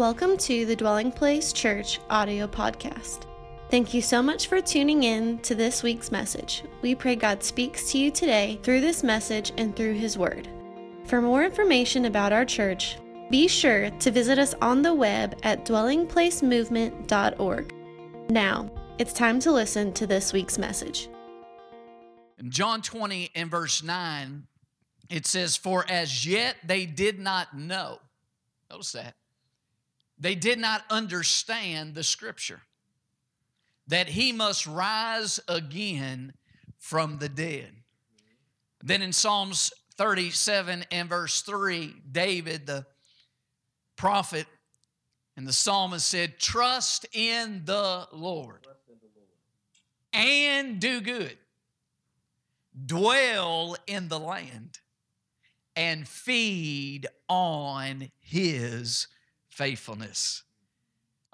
Welcome to the Dwelling Place Church audio podcast. Thank you so much for tuning in to this week's message. We pray God speaks to you today through this message and through His Word. For more information about our church, be sure to visit us on the web at dwellingplacemovement.org. Now, it's time to listen to this week's message. In John 20 and verse 9, it says, For as yet they did not know. Notice that. They did not understand the scripture that he must rise again from the dead. Then in Psalms 37 and verse 3, David, the prophet and the psalmist said, Trust in the Lord and do good, dwell in the land and feed on his faithfulness.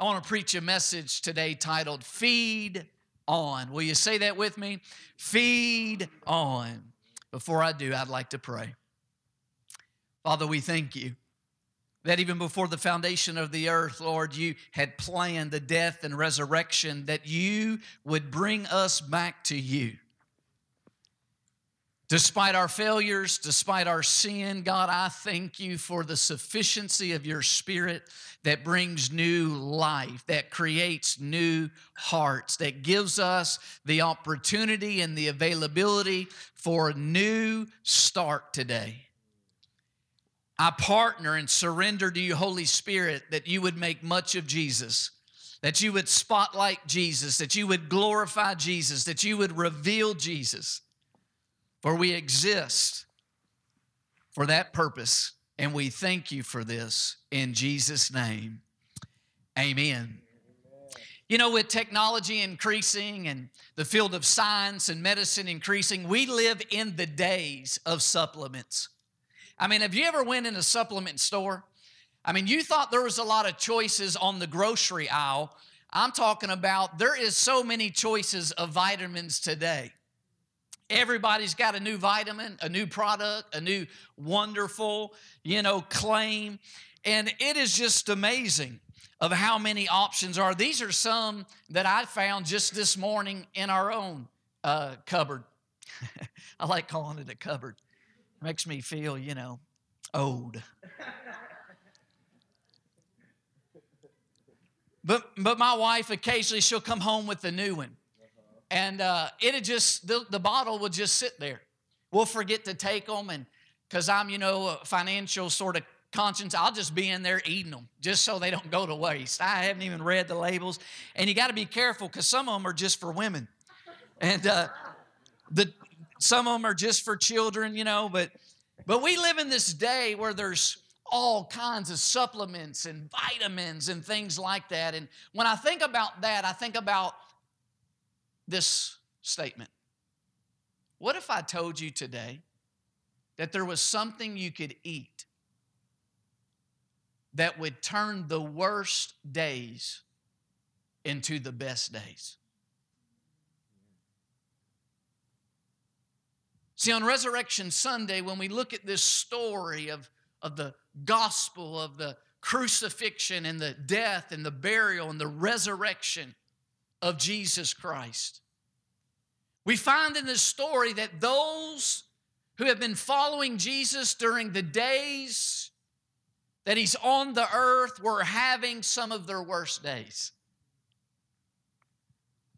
I want to preach a message today titled Feed On. Will you say that with me? Feed on. Before I do, I'd like to pray. Father, we thank you that even before the foundation of the earth, Lord, you had planned the death and resurrection, that you would bring us back to you. Despite our failures, despite our sin, God, I thank you for the sufficiency of your spirit that brings new life, that creates new hearts, that gives us the opportunity and the availability for a new start today. I partner and surrender to you, Holy Spirit, that you would make much of Jesus, that you would spotlight Jesus, that you would glorify Jesus, that you would reveal Jesus. For we exist for that purpose, and we thank you for this in Jesus' name. Amen. You know, with technology increasing and the field of science and medicine increasing, we live in the days of supplements. I mean, have you ever went in a supplement store? I mean, you thought there was a lot of choices on the grocery aisle. I'm talking about there is so many choices of vitamins today. Everybody's got a new vitamin, a new product, a new wonderful, you know, claim. And it is just amazing of how many options are. These are some that I found just this morning in our own uh, cupboard. I like calling it a cupboard. Makes me feel, you know, old. But, but my wife occasionally she'll come home with a new one. And uh, it'd just, the, the bottle would just sit there. We'll forget to take them. And because I'm, you know, a financial sort of conscience, I'll just be in there eating them just so they don't go to waste. I haven't even read the labels. And you got to be careful because some of them are just for women. And uh, the, some of them are just for children, you know, but but we live in this day where there's all kinds of supplements and vitamins and things like that. And when I think about that, I think about this statement. What if I told you today that there was something you could eat that would turn the worst days into the best days? See, on Resurrection Sunday, when we look at this story of, of the gospel of the crucifixion and the death and the burial and the resurrection of Jesus Christ, we find in this story that those who have been following Jesus during the days that he's on the earth were having some of their worst days.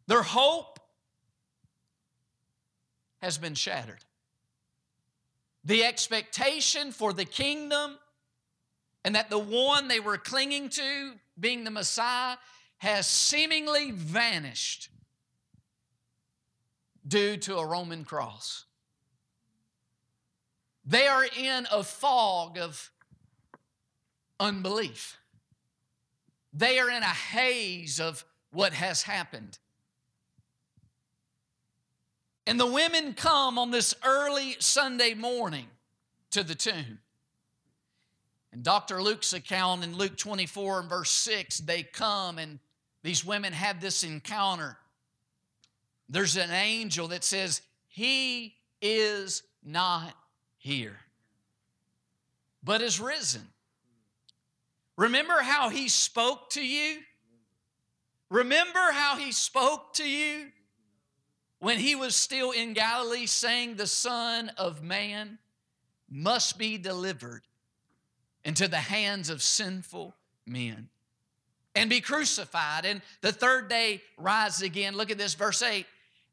Their hope has been shattered. The expectation for the kingdom and that the one they were clinging to, being the Messiah, has seemingly vanished due to a Roman cross. They are in a fog of unbelief. They are in a haze of what has happened. And the women come on this early Sunday morning to the tomb. In Dr. Luke's account in Luke 24 and verse 6, they come and these women have this encounter. There's an angel that says, He is not here, but is risen. Remember how he spoke to you? Remember how he spoke to you when he was still in Galilee, saying, The Son of Man must be delivered into the hands of sinful men and be crucified, and the third day rise again. Look at this, verse 8.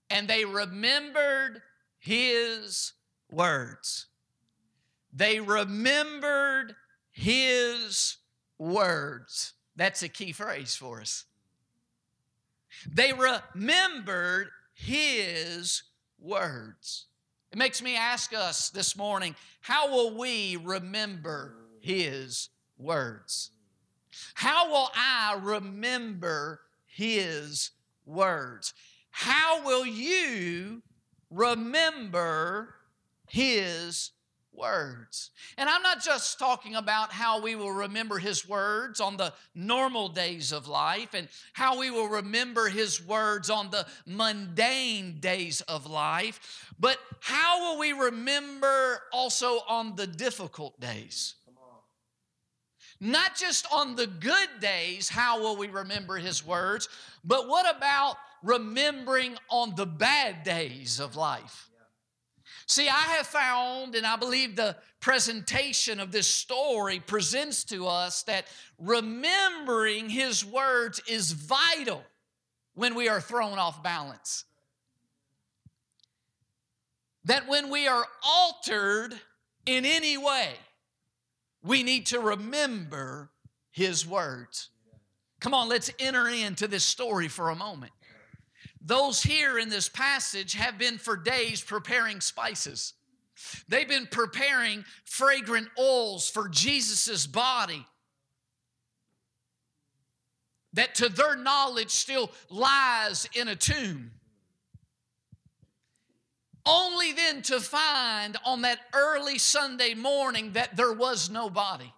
And they remembered his words. They remembered his words. That's a key phrase for us. They remembered his words. It makes me ask us this morning how will we remember his words? How will I remember his words? How will you remember his words. And I'm not just talking about how we will remember His words on the normal days of life and how we will remember His words on the mundane days of life, but how will we remember also on the difficult days? Not just on the good days, how will we remember His words, but what about remembering on the bad days of life? See, I have found, and I believe the presentation of this story presents to us that remembering his words is vital when we are thrown off balance. That when we are altered in any way, we need to remember his words. Come on, let's enter into this story for a moment. Those here in this passage have been for days preparing spices. They've been preparing fragrant oils for Jesus' body that to their knowledge still lies in a tomb. Only then to find on that early Sunday morning that there was nobody.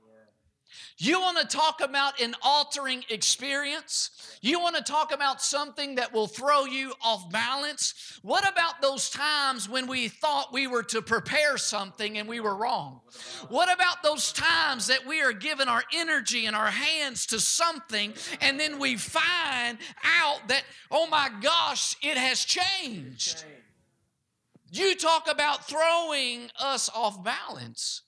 You want to talk about an altering experience? You want to talk about something that will throw you off balance? What about those times when we thought we were to prepare something and we were wrong? What about those times that we are giving our energy and our hands to something and then we find out that, oh my gosh, it has changed? You talk about throwing us off balance.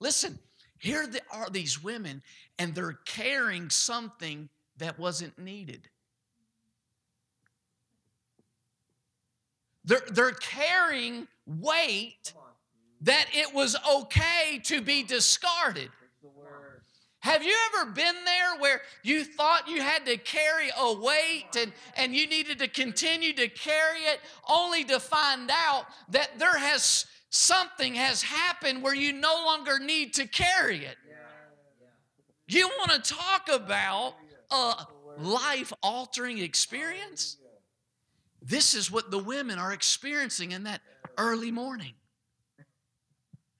Listen, here are these women, and they're carrying something that wasn't needed. They're, they're carrying weight that it was okay to be discarded. Have you ever been there where you thought you had to carry a weight and, and you needed to continue to carry it only to find out that there has something has happened where you no longer need to carry it. You want to talk about a life altering experience? This is what the women are experiencing in that early morning.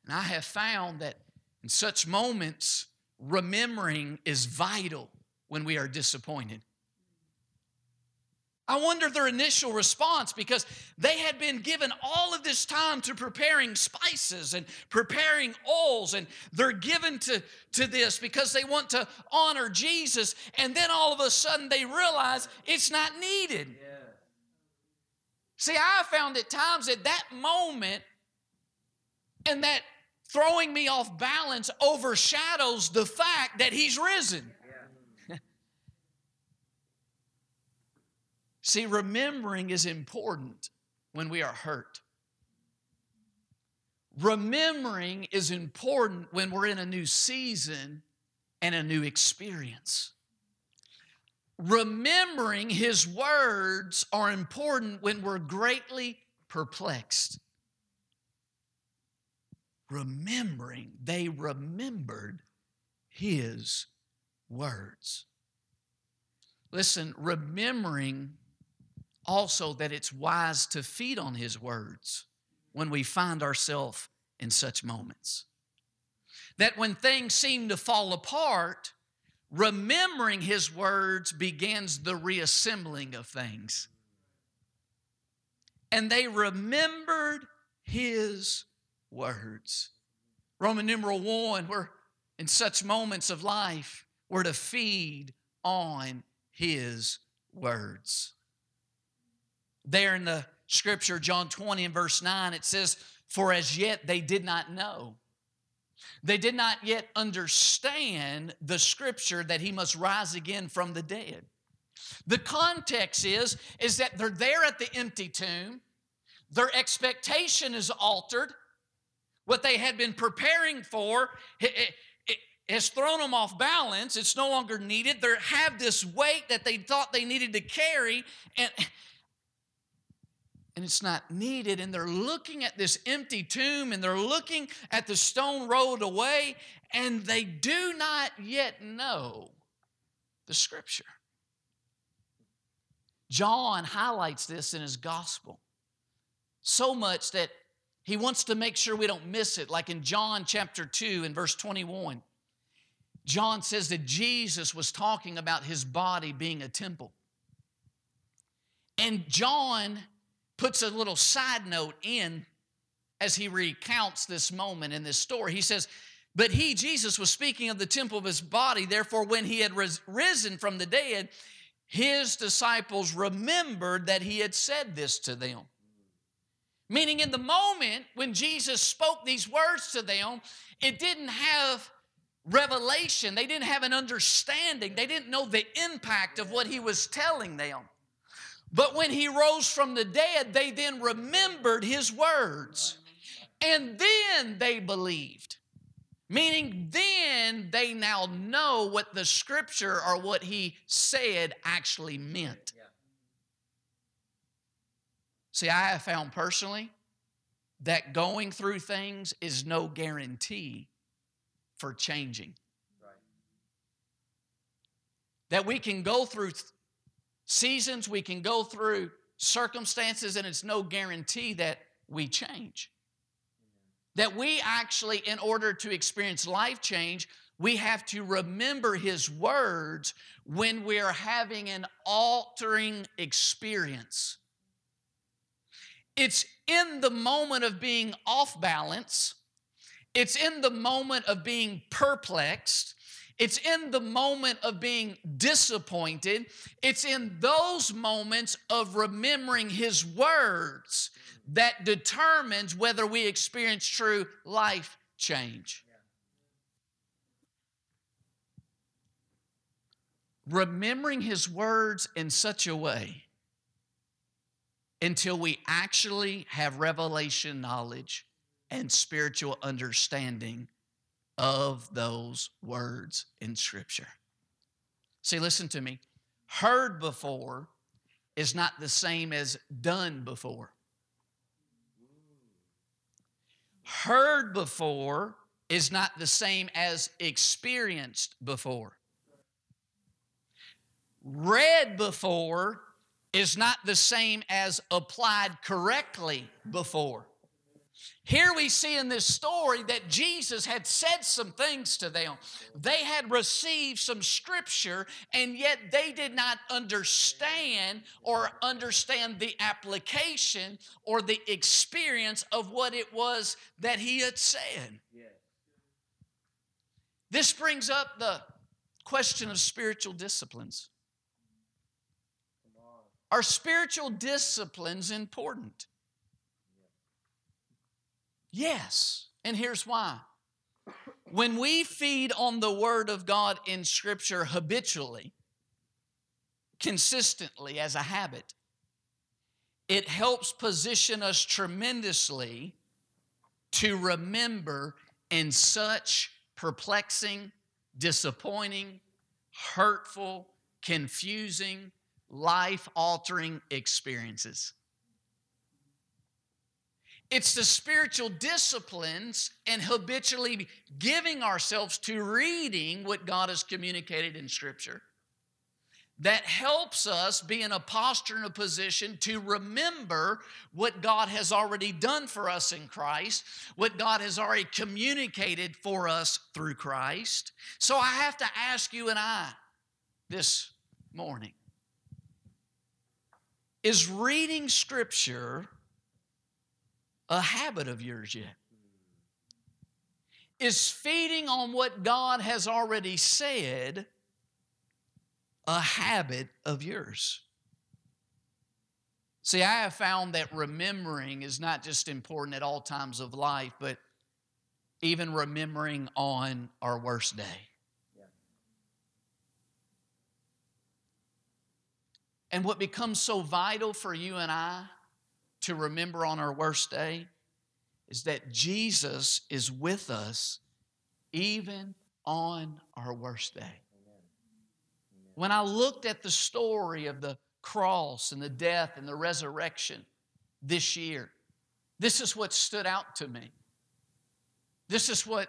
And I have found that in such moments, remembering is vital when we are disappointed. I wonder their initial response because they had been given all of this time to preparing spices and preparing oils, and they're given to, to this because they want to honor Jesus. And then all of a sudden they realize it's not needed. Yeah. See, I found at times at that moment, and that throwing me off balance overshadows the fact that He's risen. See, remembering is important when we are hurt. Remembering is important when we're in a new season and a new experience. Remembering His words are important when we're greatly perplexed. Remembering, they remembered His words. Listen, remembering also that it's wise to feed on His words when we find ourselves in such moments. That when things seem to fall apart, remembering His words begins the reassembling of things. And they remembered His words. Roman numeral one, we're in such moments of life, we're to feed on His words. There in the scripture, John 20 and verse 9, it says, For as yet they did not know. They did not yet understand the scripture that he must rise again from the dead. The context is, is that they're there at the empty tomb. Their expectation is altered. What they had been preparing for has thrown them off balance. It's no longer needed. They have this weight that they thought they needed to carry, and, and it's not needed. And they're looking at this empty tomb and they're looking at the stone rolled away, and they do not yet know the scripture. John highlights this in his gospel so much that he wants to make sure we don't miss it. Like in John chapter 2 and verse 21, John says that Jesus was talking about his body being a temple. And John puts a little side note in as he recounts this moment in this story. He says, But he, Jesus, was speaking of the temple of his body. Therefore, when he had risen from the dead, his disciples remembered that he had said this to them. Meaning, in the moment when Jesus spoke these words to them, it didn't have revelation, they didn't have an understanding, they didn't know the impact of what he was telling them. But when he rose from the dead, they then remembered his words. And then they believed. Meaning, then they now know what the scripture or what he said actually meant. See, I have found personally that going through things is no guarantee for changing. That we can go through seasons, we can go through circumstances, and it's no guarantee that we change. That we actually, in order to experience life change, we have to remember His words when we are having an altering experience. It's in the moment of being off balance, it's in the moment of being perplexed, it's in the moment of being disappointed. It's in those moments of remembering His words that determines whether we experience true life change. Remembering His words in such a way until we actually have revelation knowledge and spiritual understanding of those words in Scripture. See, listen to me. Heard before is not the same as done before. Heard before is not the same as experienced before. Read before is not the same as applied correctly before. Here we see in this story that Jesus had said some things to them. They had received some scripture, and yet they did not understand or understand the application or the experience of what it was that he had said. This brings up the question of spiritual disciplines. Are spiritual disciplines important? Yes. And here's why. When we feed on the Word of God in Scripture habitually, consistently as a habit, it helps position us tremendously to remember in such perplexing, disappointing, hurtful, confusing, life altering experiences. It's the spiritual disciplines and habitually giving ourselves to reading what God has communicated in Scripture that helps us be in a posture and a position to remember what God has already done for us in Christ, what God has already communicated for us through Christ. So I have to ask you and I this morning is reading Scripture a habit of yours yet? is feeding on what God has already said a habit of yours? See, I have found that remembering is not just important at all times of life, but even remembering on our worst day. And what becomes so vital for you and I to remember on our worst day is that Jesus is with us even on our worst day. When I looked at the story of the cross and the death and the resurrection this year, this is what stood out to me. This is what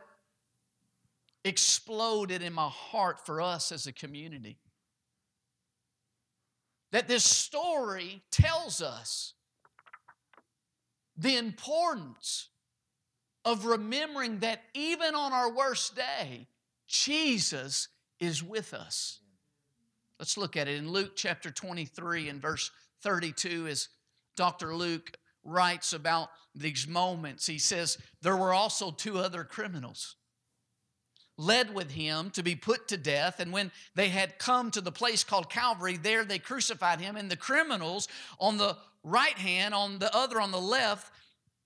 exploded in my heart for us as a community. That this story tells us the importance of remembering that even on our worst day, Jesus is with us. Let's look at it in Luke chapter 23 and verse 32 as Dr. Luke writes about these moments. He says, There were also two other criminals led with him to be put to death. And when they had come to the place called Calvary, there they crucified him, and the criminals on the right hand, on the other on the left.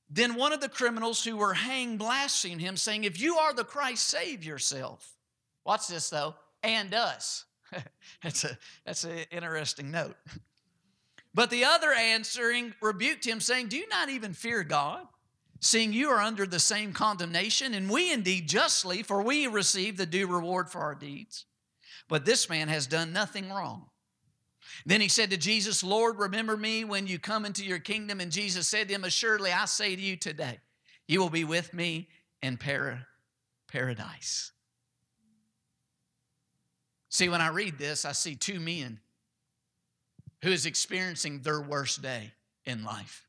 Then one of the criminals who were hanged blasphemed him, saying, If you are the Christ, save yourself. Watch this though, and us. that's a that's an interesting note. But the other answering rebuked him, saying, Do you not even fear God? Seeing you are under the same condemnation, and we indeed justly, for we receive the due reward for our deeds. But this man has done nothing wrong. Then he said to Jesus, Lord, remember me when you come into your kingdom. And Jesus said to him, Assuredly, I say to you today, you will be with me in para- paradise. See, when I read this, I see two men who is experiencing their worst day in life.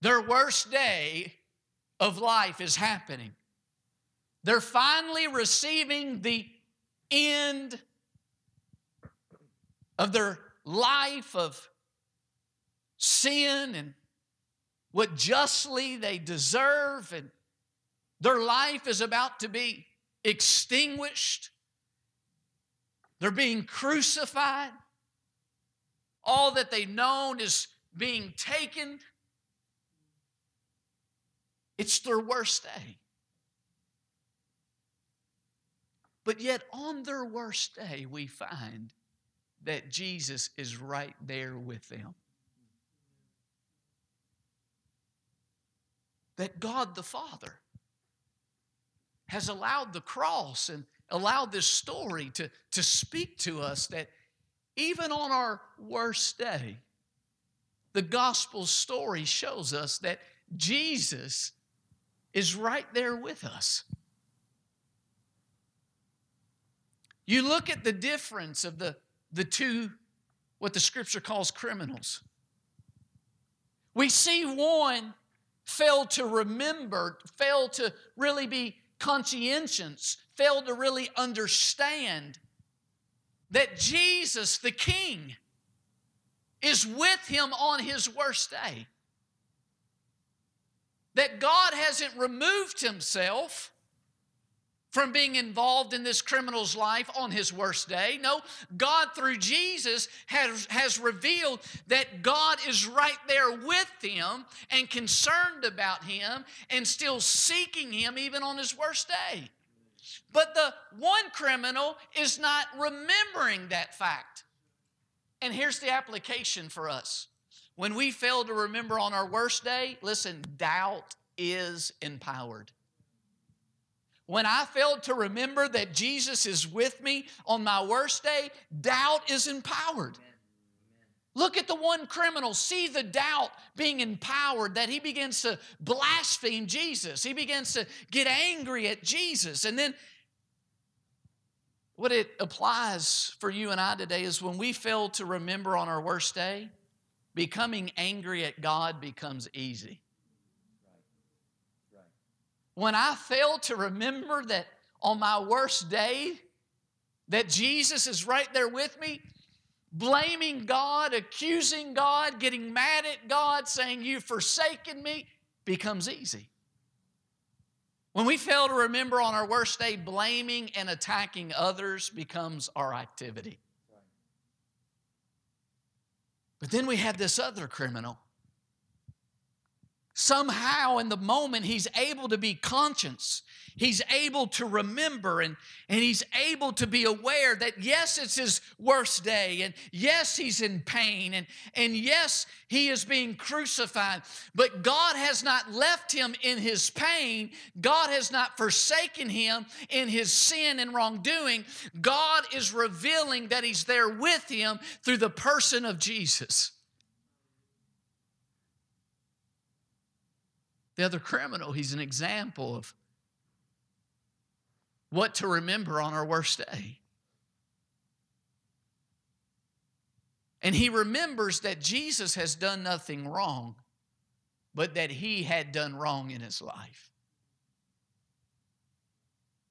Their worst day of life is happening. They're finally receiving the end of their life of sin and what justly they deserve, and their life is about to be extinguished. They're being crucified. All that they've known is being taken. It's their worst day. But yet, on their worst day, we find that Jesus is right there with them. That God the Father has allowed the cross and allowed this story to, to speak to us that even on our worst day, the gospel story shows us that Jesus is right there with us. You look at the difference of the, the two, what the scripture calls criminals. We see one fail to remember, fail to really be conscientious, fail to really understand that Jesus, the King, is with him on his worst day that God hasn't removed himself from being involved in this criminal's life on his worst day. No, God, through Jesus, has, has revealed that God is right there with him and concerned about him and still seeking him even on his worst day. But the one criminal is not remembering that fact. And here's the application for us when we fail to remember on our worst day, listen, doubt is empowered. When I failed to remember that Jesus is with me on my worst day, doubt is empowered. Look at the one criminal. See the doubt being empowered that he begins to blaspheme Jesus. He begins to get angry at Jesus. And then what it applies for you and I today is when we fail to remember on our worst day, becoming angry at God becomes easy. When I fail to remember that on my worst day, that Jesus is right there with me, blaming God, accusing God, getting mad at God, saying, You've forsaken me, becomes easy. When we fail to remember on our worst day, blaming and attacking others becomes our activity. But then we had this other criminal. Somehow, in the moment, he's able to be conscious He's able to remember and, and he's able to be aware that yes, it's his worst day, and yes, he's in pain, and, and yes, he is being crucified. But God has not left him in his pain. God has not forsaken him in his sin and wrongdoing. God is revealing that he's there with him through the person of Jesus. The other criminal, he's an example of what to remember on our worst day. And he remembers that Jesus has done nothing wrong, but that he had done wrong in his life.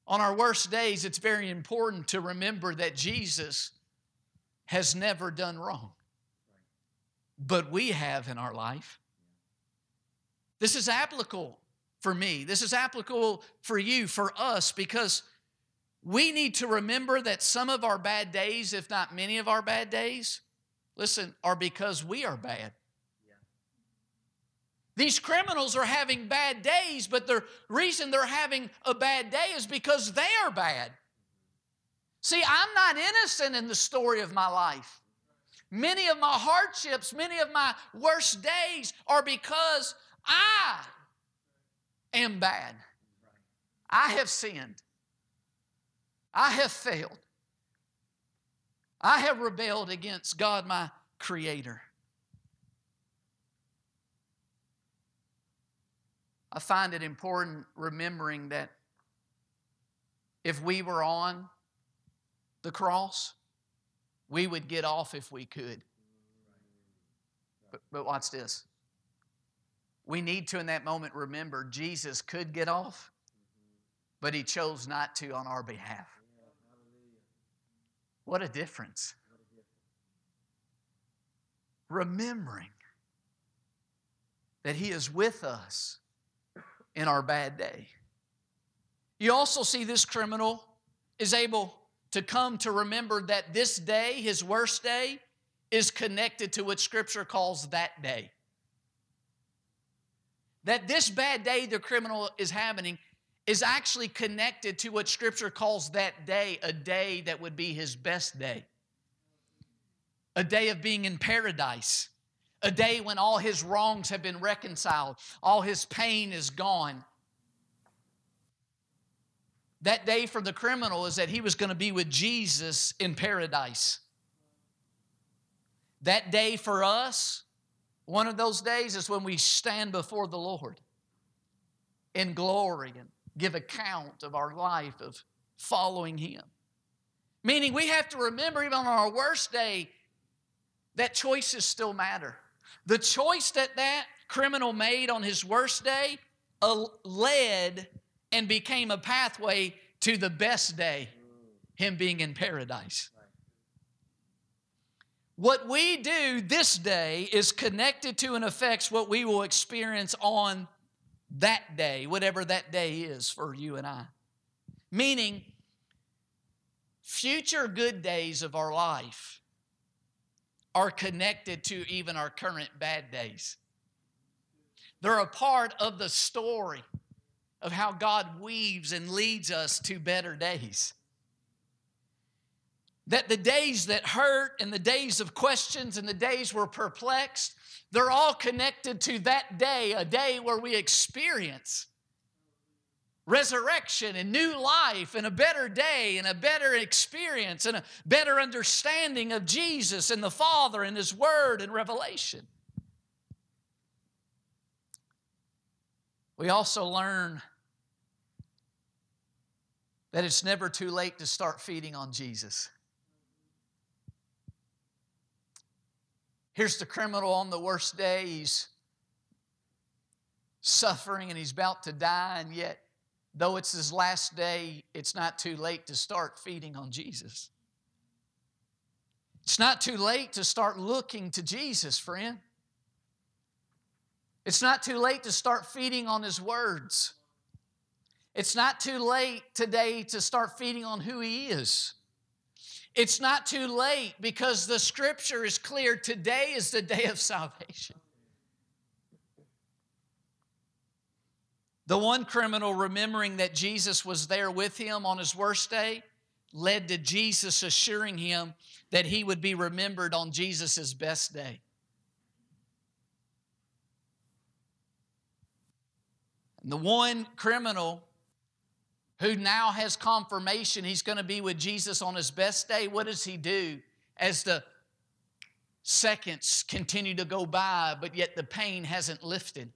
On our worst days, it's very important to remember that Jesus has never done wrong, but we have in our life. This is applicable for me. This is applicable for you, for us, because we need to remember that some of our bad days, if not many of our bad days, listen, are because we are bad. These criminals are having bad days, but the reason they're having a bad day is because they are bad. See, I'm not innocent in the story of my life. Many of my hardships, many of my worst days are because I am bad. I have sinned. I have failed. I have rebelled against God, my Creator. I find it important remembering that if we were on the cross, we would get off if we could. But, but watch this we need to, in that moment, remember Jesus could get off, but he chose not to on our behalf. What a difference. Remembering that he is with us in our bad day. You also see this criminal is able to come to remember that this day, his worst day, is connected to what Scripture calls that day that this bad day the criminal is having is actually connected to what Scripture calls that day a day that would be his best day. A day of being in paradise. A day when all his wrongs have been reconciled, all his pain is gone. That day for the criminal is that he was going to be with Jesus in paradise. That day for us one of those days is when we stand before the Lord in glory and give account of our life of following Him. Meaning, we have to remember, even on our worst day, that choices still matter. The choice that that criminal made on his worst day uh, led and became a pathway to the best day, him being in paradise. What we do this day is connected to and affects what we will experience on that day, whatever that day is for you and I. Meaning, future good days of our life are connected to even our current bad days. They're a part of the story of how God weaves and leads us to better days that the days that hurt and the days of questions and the days we're perplexed, they're all connected to that day, a day where we experience resurrection and new life and a better day and a better experience and a better understanding of Jesus and the Father and His Word and revelation. We also learn that it's never too late to start feeding on Jesus. Here's the criminal on the worst day. He's suffering and he's about to die, and yet, though it's his last day, it's not too late to start feeding on Jesus. It's not too late to start looking to Jesus, friend. It's not too late to start feeding on his words. It's not too late today to start feeding on who He is. It's not too late because the scripture is clear. Today is the day of salvation. The one criminal remembering that Jesus was there with him on his worst day led to Jesus assuring him that he would be remembered on Jesus' best day. And the one criminal who now has confirmation he's going to be with Jesus on his best day, what does he do as the seconds continue to go by, but yet the pain hasn't lifted?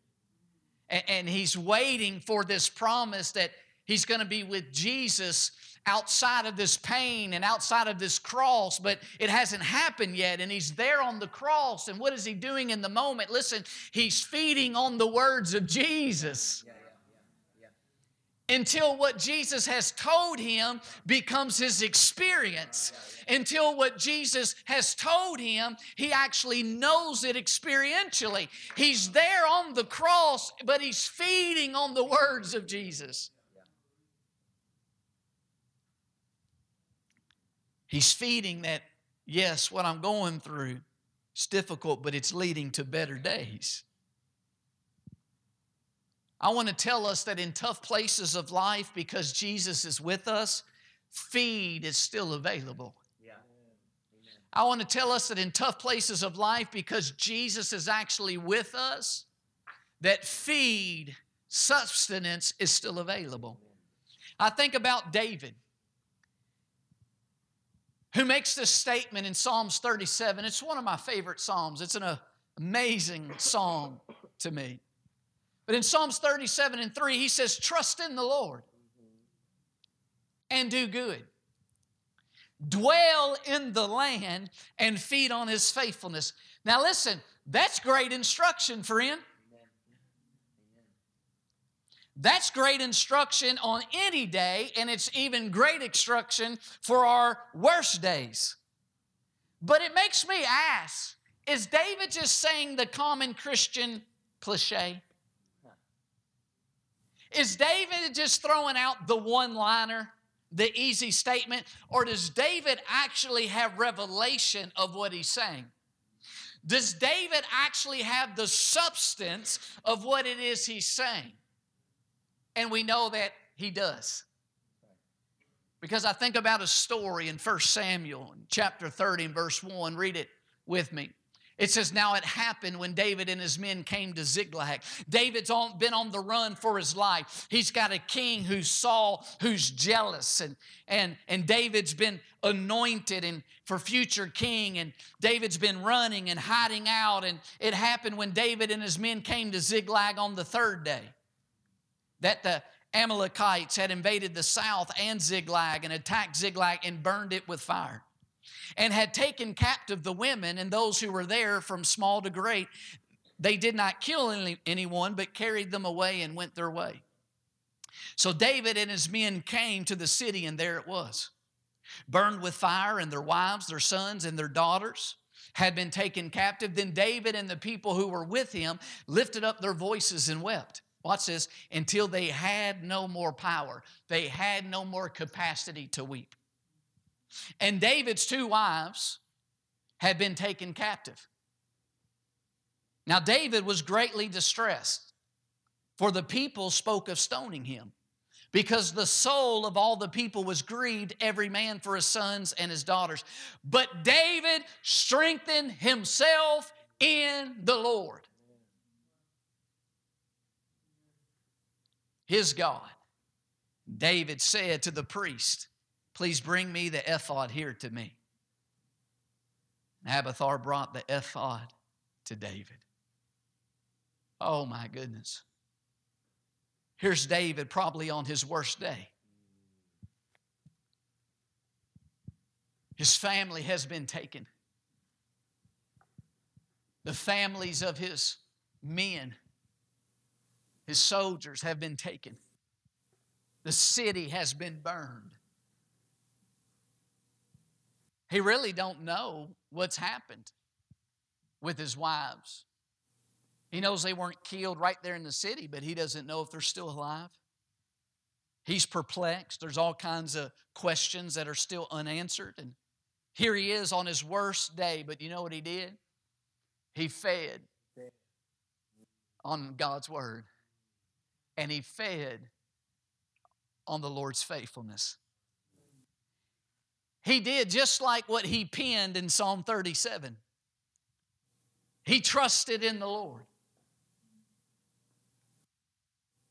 And, he's waiting for this promise that he's going to be with Jesus outside of this pain and outside of this cross, but it hasn't happened yet. And he's there on the cross. And what is he doing in the moment? Listen, he's feeding on the words of Jesus. Yeah until what Jesus has told him becomes his experience. Until what Jesus has told him, he actually knows it experientially. He's there on the cross, but he's feeding on the words of Jesus. He's feeding that, yes, what I'm going through is difficult, but it's leading to better days. I want to tell us that in tough places of life, because Jesus is with us, feed is still available. Yeah. I want to tell us that in tough places of life, because Jesus is actually with us, that feed, sustenance is still available. I think about David, who makes this statement in Psalms 37. It's one of my favorite Psalms, it's an amazing song to me. But in Psalms 37 and 3, he says, Trust in the Lord and do good. Dwell in the land and feed on his faithfulness. Now, listen, that's great instruction, friend. That's great instruction on any day, and it's even great instruction for our worst days. But it makes me ask is David just saying the common Christian cliche? Is David just throwing out the one liner, the easy statement, or does David actually have revelation of what he's saying? Does David actually have the substance of what it is he's saying? And we know that he does. Because I think about a story in 1 Samuel, chapter 30, and verse 1. Read it with me. It says, Now it happened when David and his men came to Ziklag. David's on, been on the run for his life. He's got a king who's Saul, who's jealous, and, and, and David's been anointed and for future king, and David's been running and hiding out. And it happened when David and his men came to Ziklag on the third day that the Amalekites had invaded the south and Ziklag and attacked Ziklag and burned it with fire and had taken captive the women and those who were there from small to great. They did not kill any, anyone, but carried them away and went their way. So David and his men came to the city, and there it was burned with fire, and their wives, their sons, and their daughters had been taken captive. Then David and the people who were with him lifted up their voices and wept. Watch this until they had no more power, they had no more capacity to weep. And David's two wives had been taken captive. Now, David was greatly distressed, for the people spoke of stoning him, because the soul of all the people was grieved, every man for his sons and his daughters. But David strengthened himself in the Lord, his God. David said to the priest, Please bring me the ephod here to me. And Abiathar brought the ephod to David. Oh my goodness. Here's David probably on his worst day. His family has been taken. The families of his men, his soldiers, have been taken. The city has been burned. He really don't know what's happened with his wives. He knows they weren't killed right there in the city, but he doesn't know if they're still alive. He's perplexed. There's all kinds of questions that are still unanswered. And here he is on his worst day, but you know what he did? He fed on God's word. And he fed on the Lord's faithfulness. He did just like what he penned in Psalm 37. He trusted in the Lord.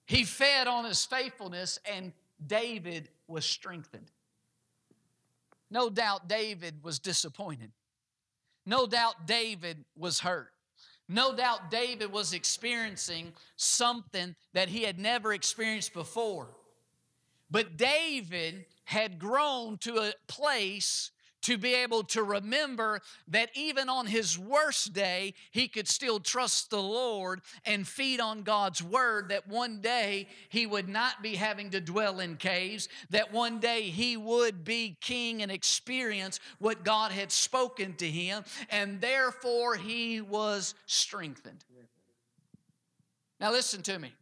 He fed on his faithfulness, and David was strengthened. No doubt David was disappointed. No doubt David was hurt. No doubt David was experiencing something that he had never experienced before. But David had grown to a place to be able to remember that even on his worst day, he could still trust the Lord and feed on God's word, that one day he would not be having to dwell in caves, that one day he would be king and experience what God had spoken to him, and therefore he was strengthened. Now, listen to me.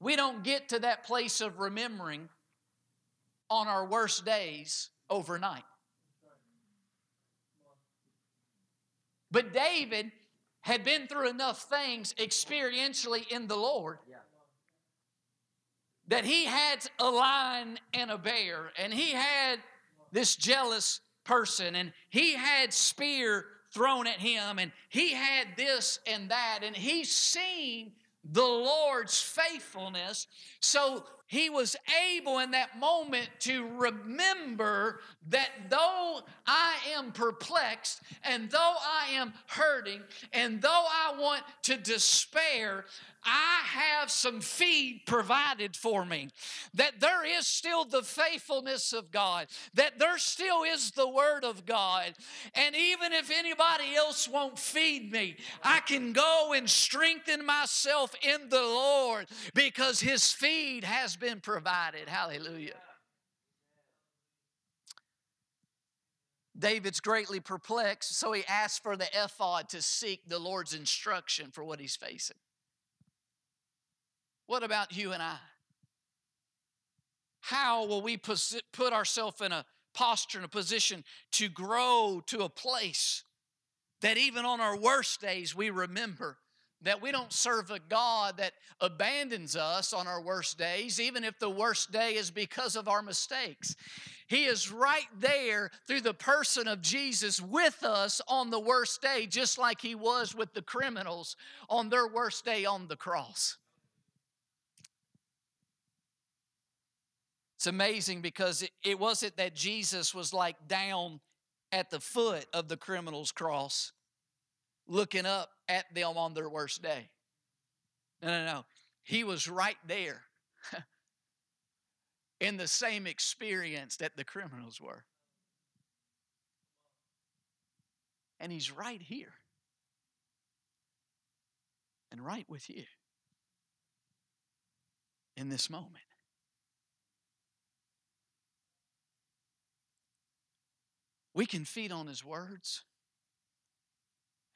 We don't get to that place of remembering on our worst days overnight. But David had been through enough things experientially in the Lord that he had a lion and a bear, and he had this jealous person, and he had spear thrown at him, and he had this and that, and he's seen the Lord's faithfulness. So he was able in that moment to remember that though I am perplexed and though I am hurting and though I want to despair, I have some feed provided for me. That there is still the faithfulness of God, that there still is the Word of God. And even if anybody else won't feed me, I can go and strengthen myself in the Lord because His feed has been provided. Hallelujah. David's greatly perplexed, so he asks for the ephod to seek the Lord's instruction for what he's facing. What about you and I? How will we put ourselves in a posture, in a position to grow to a place that even on our worst days we remember that we don't serve a God that abandons us on our worst days, even if the worst day is because of our mistakes. He is right there through the person of Jesus with us on the worst day, just like He was with the criminals on their worst day on the cross. It's amazing because it, it wasn't that Jesus was like down at the foot of the criminal's cross looking up at them on their worst day. No, no, no. He was right there in the same experience that the criminals were. And he's right here and right with you in this moment. We can feed on his words.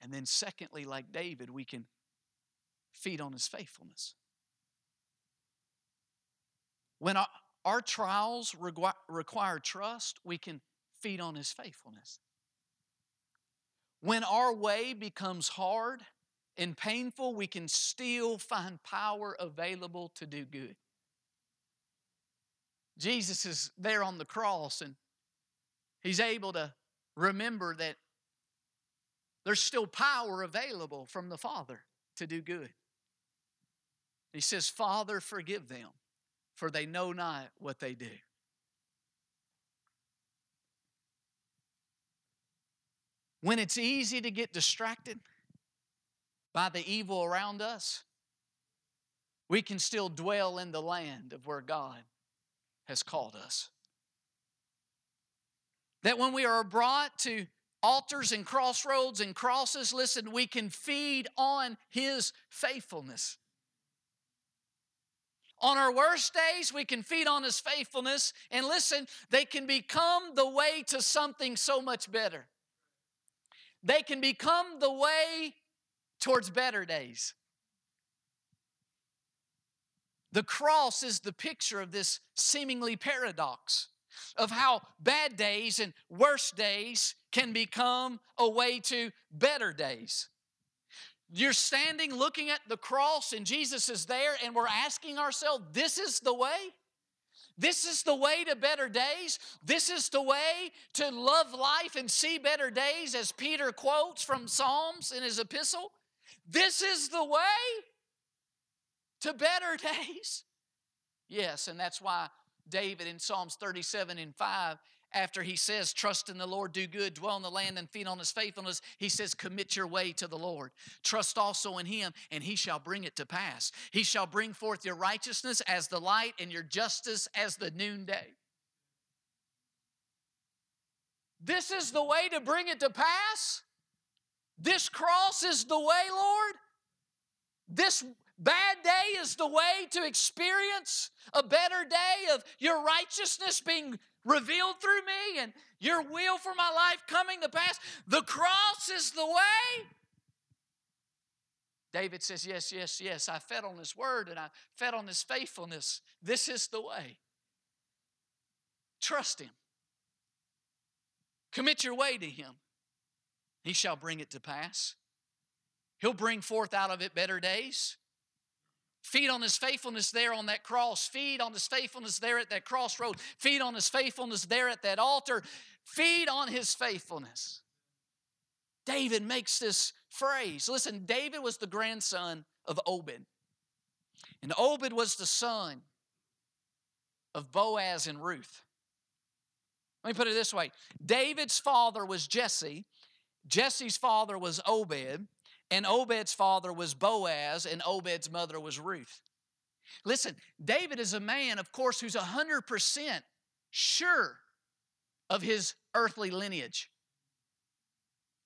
And then, secondly, like David, we can feed on his faithfulness. When our, trials require trust, we can feed on his faithfulness. When our way becomes hard and painful, we can still find power available to do good. Jesus is there on the cross and He's able to remember that there's still power available from the Father to do good. He says, Father, forgive them, for they know not what they do. When it's easy to get distracted by the evil around us, we can still dwell in the land of where God has called us. That when we are brought to altars and crossroads and crosses, listen, we can feed on His faithfulness. On our worst days, we can feed on His faithfulness. And listen, they can become the way to something so much better. They can become the way towards better days. The cross is the picture of this seemingly paradox of how bad days and worse days can become a way to better days. You're standing looking at the cross, and Jesus is there, and we're asking ourselves, This is the way? This is the way to better days. This is the way to love life and see better days, as Peter quotes from Psalms in his epistle. This is the way to better days. Yes, and that's why David in Psalms 37 and 5, after he says, Trust in the Lord, do good, dwell in the land, and feed on his faithfulness, he says, Commit your way to the Lord. Trust also in him, and he shall bring it to pass. He shall bring forth your righteousness as the light and your justice as the noonday. This is the way to bring it to pass. This cross is the way, Lord. This Bad day is the way to experience a better day of your righteousness being revealed through me and your will for my life coming to pass. The cross is the way. David says, Yes, yes, yes. I fed on his word and I fed on his faithfulness. This is the way. Trust him. Commit your way to him. He shall bring it to pass. He'll bring forth out of it better days. Feed on his faithfulness there on that cross. Feed on his faithfulness there at that crossroad. Feed on his faithfulness there at that altar. Feed on his faithfulness. David makes this phrase. Listen, David was the grandson of Obed. And Obed was the son of Boaz and Ruth. Let me put it this way David's father was Jesse, Jesse's father was Obed, and Obed's father was Boaz, and Obed's mother was Ruth. Listen, David is a man, of course, who's 100% sure of his earthly lineage,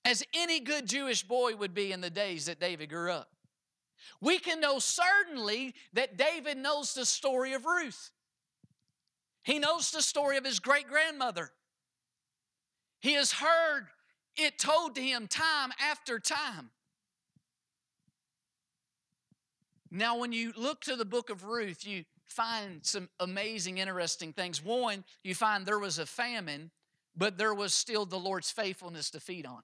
as any good Jewish boy would be in the days that David grew up. We can know certainly that David knows the story of Ruth. He knows the story of his great grandmother. He has heard it told to him time after time. Now, when you look to the book of Ruth, you find some amazing, interesting things. One, you find there was a famine, but there was still the Lord's faithfulness to feed on.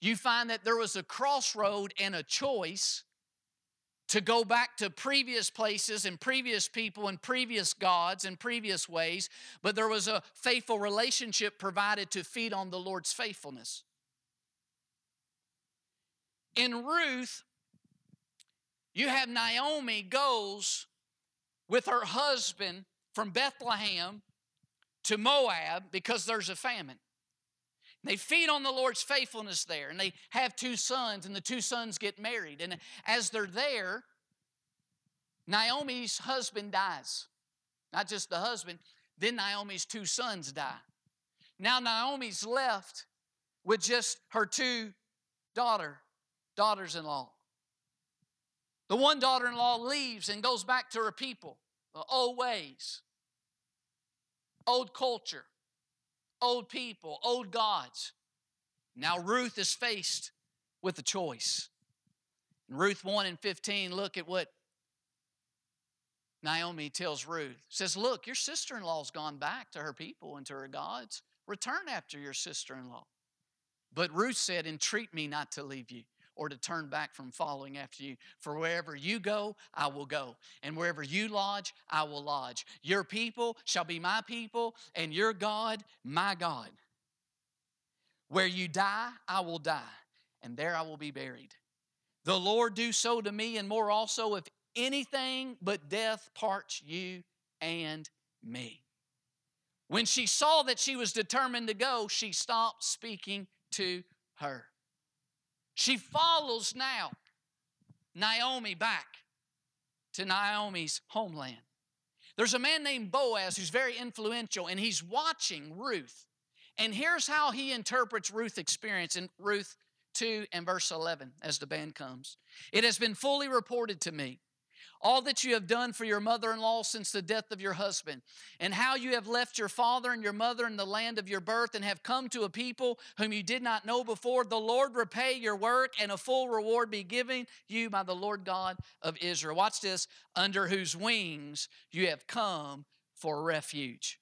You find that there was a crossroad and a choice to go back to previous places and previous people and previous gods and previous ways, but there was a faithful relationship provided to feed on the Lord's faithfulness. In Ruth, you have Naomi goes with her husband from Bethlehem to Moab because there's a famine. They feed on the Lord's faithfulness there, and they have two sons, and the two sons get married. And as they're there, Naomi's husband dies. Not just the husband, then Naomi's two sons die. Now Naomi's left with just her two daughter, daughters-in-law. The one daughter in law leaves and goes back to her people, the old ways, old culture, old people, old gods. Now Ruth is faced with a choice. In Ruth 1 and 15, look at what Naomi tells Ruth. Says, Look, your sister in law's gone back to her people and to her gods. Return after your sister in law. But Ruth said, Entreat me not to leave you or to turn back from following after you. For wherever you go, I will go. And wherever you lodge, I will lodge. Your people shall be my people, and your God, my God. Where you die, I will die, and there I will be buried. The Lord do so to me, and more also, if anything but death parts you and me. When she saw that she was determined to go, she stopped speaking to her. She follows now Naomi back to Naomi's homeland. There's a man named Boaz who's very influential, and he's watching Ruth. And here's how he interprets Ruth's experience in Ruth 2 and verse 11 as the band comes. It has been fully reported to me all that you have done for your mother in law since the death of your husband, and how you have left your father and your mother in the land of your birth and have come to a people whom you did not know before, the Lord repay your work and a full reward be given you by the Lord God of Israel. Watch this under whose wings you have come for refuge.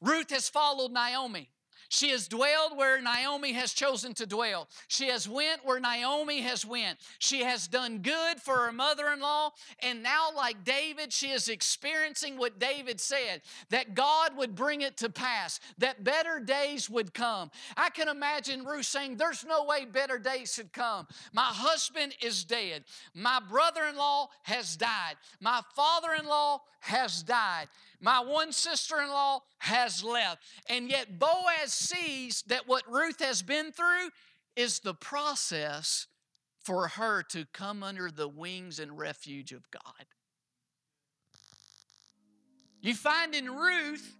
Ruth has followed Naomi. She has dwelled where Naomi has chosen to dwell. She has went where Naomi has went. She has done good for her mother-in-law and now like David she is experiencing what David said that God would bring it to pass, that better days would come. I can imagine Ruth saying there's no way better days should come. My husband is dead. My brother-in-law has died. My father-in-law has died. My one sister in law has left. And yet Boaz sees that what Ruth has been through is the process for her to come under the wings and refuge of God. You find in Ruth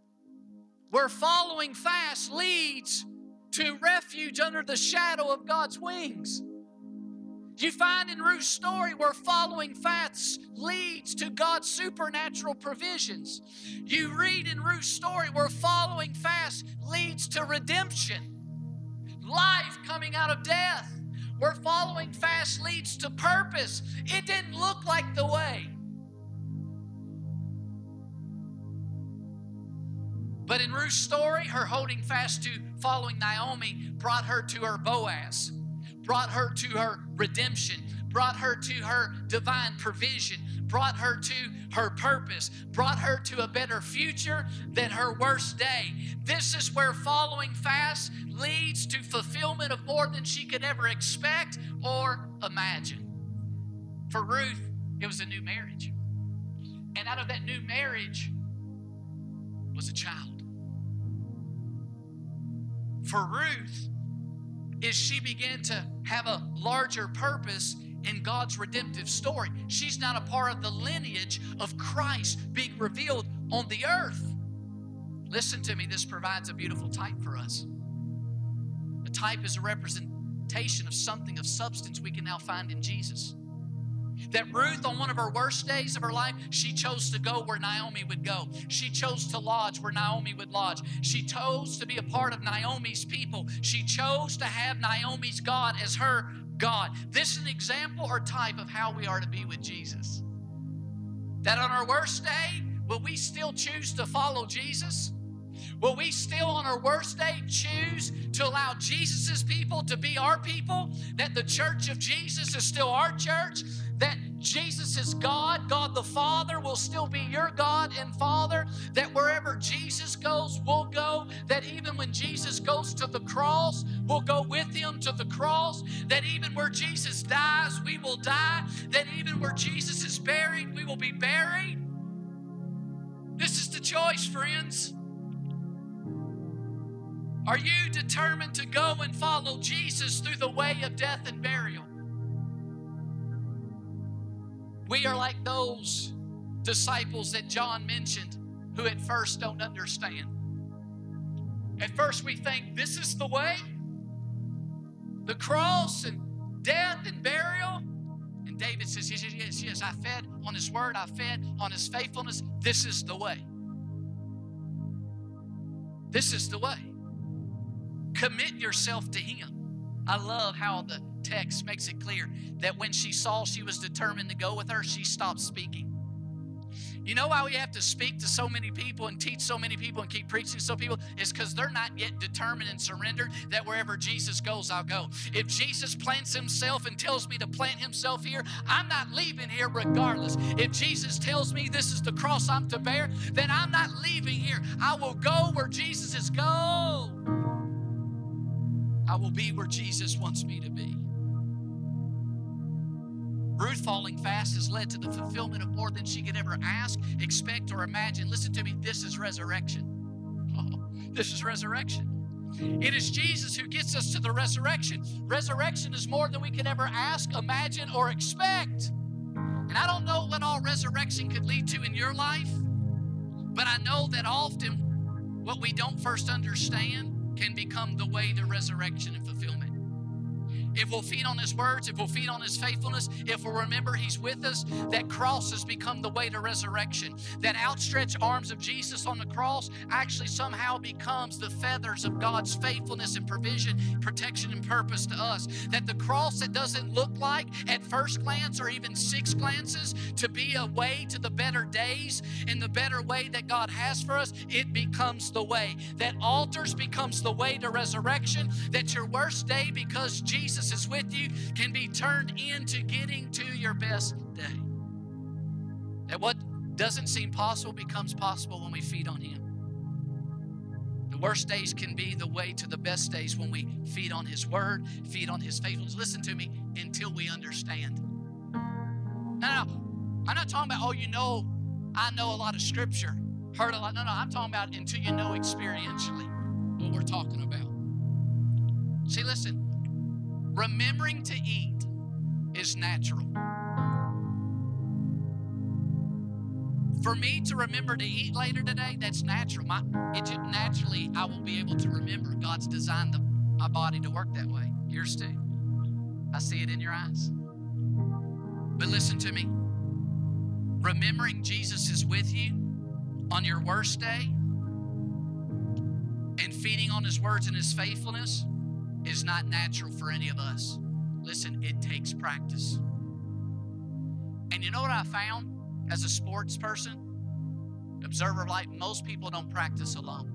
where following fast leads to refuge under the shadow of God's wings. You find in Ruth's story where following fast leads to God's supernatural provisions. You read in Ruth's story where following fast leads to redemption, life coming out of death, where following fast leads to purpose. It didn't look like the way. But in Ruth's story, her holding fast to following Naomi brought her to her Boaz brought her to her redemption, brought her to her divine provision, brought her to her purpose, brought her to a better future than her worst day. This is where following fast leads to fulfillment of more than she could ever expect or imagine. For Ruth, it was a new marriage. And out of that new marriage was a child. For Ruth, is she began to have a larger purpose in God's redemptive story. She's not a part of the lineage of Christ being revealed on the earth. Listen to me, this provides a beautiful type for us. A type is a representation of something of substance we can now find in Jesus. That Ruth, on one of her worst days of her life, she chose to go where Naomi would go. She chose to lodge where Naomi would lodge. She chose to be a part of Naomi's people. She chose to have Naomi's God as her God. This is an example or type of how we are to be with Jesus. That on our worst day, will we still choose to follow Jesus? Will we still, on our worst day, choose to allow Jesus' people to be our people? That the church of Jesus is still our church? That Jesus is God, God the Father will still be your God and Father? That wherever Jesus goes, we'll go? That even when Jesus goes to the cross, we'll go with him to the cross? That even where Jesus dies, we will die? That even where Jesus is buried, we will be buried? This is the choice, friends. Are you determined to go and follow Jesus through the way of death and burial? We are like those disciples that John mentioned who at first don't understand. At first, we think this is the way the cross and death and burial. And David says, Yes, yes, yes. I fed on his word, I fed on his faithfulness. This is the way. This is the way. Commit yourself to Him. I love how the text makes it clear that when she saw she was determined to go with her, she stopped speaking. You know why we have to speak to so many people and teach so many people and keep preaching to so people? Is because they're not yet determined and surrendered that wherever Jesus goes, I'll go. If Jesus plants himself and tells me to plant himself here, I'm not leaving here regardless. If Jesus tells me this is the cross I'm to bear, then I'm not leaving here. I will go where Jesus is go. I will be where Jesus wants me to be. Ruth falling fast has led to the fulfillment of more than she could ever ask, expect, or imagine. Listen to me, this is resurrection. Oh, this is resurrection. It is Jesus who gets us to the resurrection. Resurrection is more than we can ever ask, imagine, or expect. And I don't know what all resurrection could lead to in your life, but I know that often what we don't first understand can become the way to resurrection and fulfillment. If we'll feed on His words, if we'll feed on His faithfulness, if we'll remember He's with us, that cross has become the way to resurrection. That outstretched arms of Jesus on the cross actually somehow becomes the feathers of God's faithfulness and provision, protection, and purpose to us. That the cross that doesn't look like at first glance or even six glances to be a way to the better days and the better way that God has for us, it becomes the way. That altars becomes the way to resurrection. That your worst day, because Jesus is with you, can be turned into getting to your best day. That what doesn't seem possible becomes possible when we feed on Him. The worst days can be the way to the best days when we feed on His Word, feed on His faithfulness. Listen to me until we understand. No, no, I'm not talking about, oh, you know, I know a lot of Scripture, heard a lot. No, no, I'm talking about until you know experientially what we're talking about. See, listen, remembering to eat is natural. For me to remember to eat later today, that's natural. My, it just naturally, I will be able to remember. God's designed the, my body to work that way. Yours too. I see it in your eyes. But listen to me. Remembering Jesus is with you on your worst day and feeding on his words and his faithfulness is not natural for any of us. Listen, it takes practice. And you know what I found as a sports person, observer of life? Most people don't practice alone.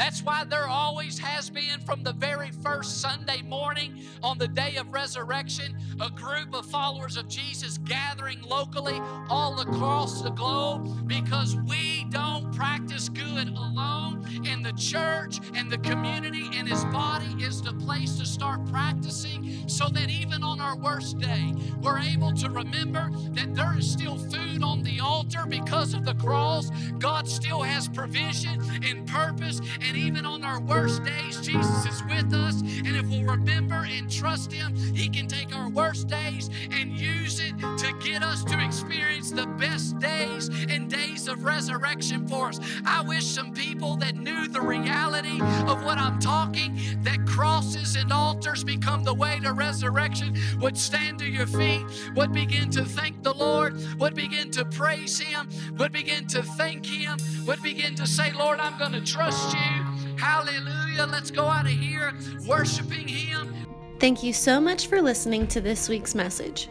That's why there always has been, from the very first Sunday morning on the day of resurrection, a group of followers of Jesus gathering locally all across the globe because we don't practice good alone. And the church and the community and His body is the place to start practicing so that even on our worst day, we're able to remember that there is still food on the altar because of the cross. God still has provision and purpose and even on our worst days, Jesus is with us. And if we'll remember and trust Him, He can take our worst days and use it to get us to experience the best days and days of resurrection for us. I wish some people that knew the reality of what I'm talking, that crosses and altars become the way to resurrection, would stand to your feet, would begin to thank the Lord, would begin to praise Him, would begin to thank Him, would begin to say, Lord, I'm going to trust you. Hallelujah. Let's go out of here worshiping Him. Thank you so much for listening to this week's message.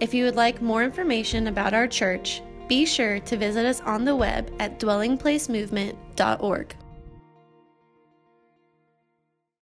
If you would like more information about our church, be sure to visit us on the web at dwellingplacemovement.org.